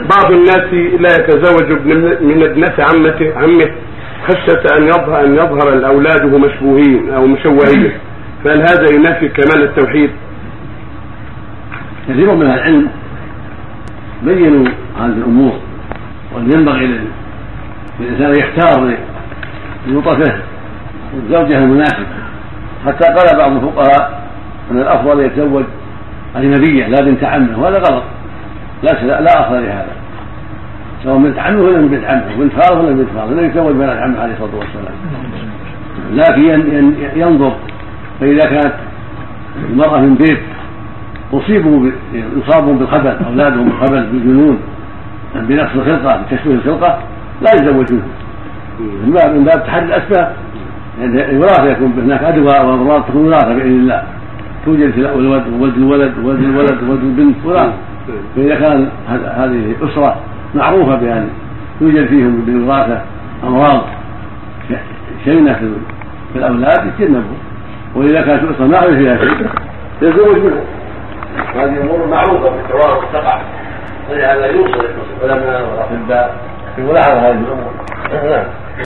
بعض الناس لا يتزوج من ابنة عمته عمه خشية أن يظهر أن يظهر الأولاد مشبوهين أو مشوهين. فهل هذا ينافي كمال التوحيد؟ كثير من العلم بينوا هذه الأمور وأن ينبغي للإنسان يختار للطفه الزوجة المناسبة حتى قال بعض الفقهاء أن الأفضل يتزوج أجنبية لا بنت عمه وهذا غلط. لا لا أصل لهذا سواء بنت عمه ولا بنت عمه بنت خاله ولا بنت خاله لا يتزوج بنات عمه عليه الصلاة والسلام. لكن ينظر فإذا كانت المرأة من بيت أصيبوا يصابون بالخبل أولادهم بالخبل بالجنون بنقص الخلقة بتشويه الخلقة لا يتزوجون من باب تحدي الأسباب. يعني الوراثة يكون هناك أدواء وأمراض تكون وراثة بإذن الله. توجد في الولد وولد الولد وولد الولد وولد البنت وراثة. فإذا كان هذه أسرة معروفة بأن يوجد فيهم بالوراثة أمراض شينة في الأولاد يتجنبوا وإذا كانت أسرة ما فيها شيء يتزوج منها هذه أمور معروفة بالتوارث تقع ولهذا يوصل العلماء والأطباء. في ملاحظة هذه الأمور. نعم.